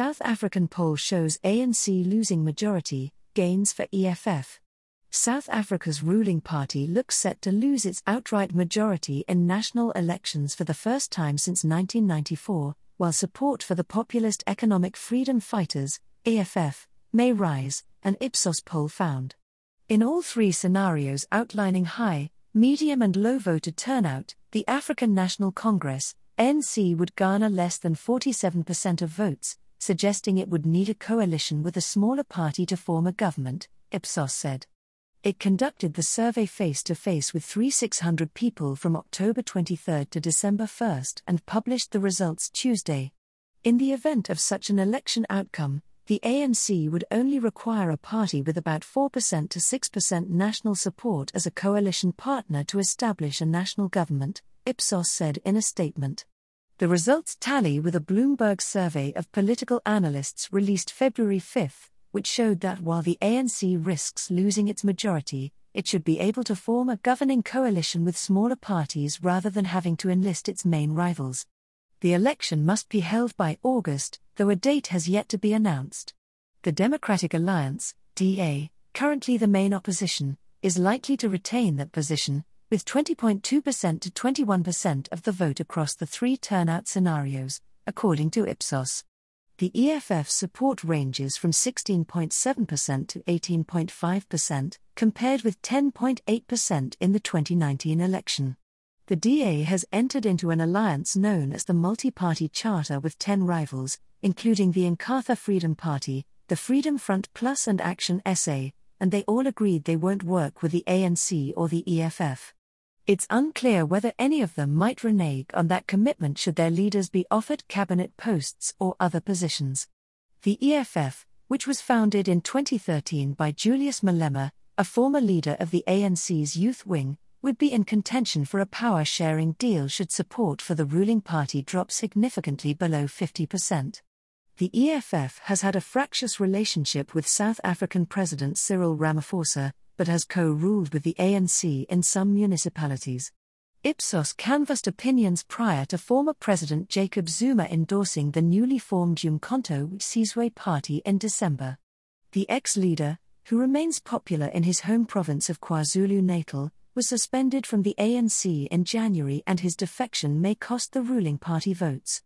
South African poll shows ANC losing majority, gains for EFF. South Africa's ruling party looks set to lose its outright majority in national elections for the first time since 1994, while support for the populist Economic Freedom Fighters, EFF, may rise, an Ipsos poll found. In all three scenarios outlining high, medium, and low voter turnout, the African National Congress, ANC, would garner less than 47% of votes, suggesting it would need a coalition with a smaller party to form a government, Ipsos said. It conducted the survey face to face with 3600 people from October 23 to December 1 and published the results Tuesday. In the event of such an election outcome, the ANC would only require a party with about 4% to 6% national support as a coalition partner to establish a national government, Ipsos said in a statement. The results tally with a Bloomberg survey of political analysts released February 5 which showed that while the ANC risks losing its majority, it should be able to form a governing coalition with smaller parties rather than having to enlist its main rivals. The election must be held by August, though a date has yet to be announced. The Democratic Alliance, DA, currently the main opposition, is likely to retain that position, with 20.2% to 21% of the vote across the three turnout scenarios, according to Ipsos the EFF support ranges from 16.7% to 18.5%, compared with 10.8% in the 2019 election. The DA has entered into an alliance known as the Multi Party Charter with 10 rivals, including the Inkatha Freedom Party, the Freedom Front Plus, and Action SA, and they all agreed they won't work with the ANC or the EFF. It's unclear whether any of them might renege on that commitment should their leaders be offered cabinet posts or other positions. The EFF, which was founded in 2013 by Julius Malema, a former leader of the ANC's youth wing, would be in contention for a power sharing deal should support for the ruling party drop significantly below 50%. The EFF has had a fractious relationship with South African President Cyril Ramaphosa, but has co ruled with the ANC in some municipalities. Ipsos canvassed opinions prior to former President Jacob Zuma endorsing the newly formed Umkhonto Sizwe party in December. The ex leader, who remains popular in his home province of KwaZulu Natal, was suspended from the ANC in January and his defection may cost the ruling party votes.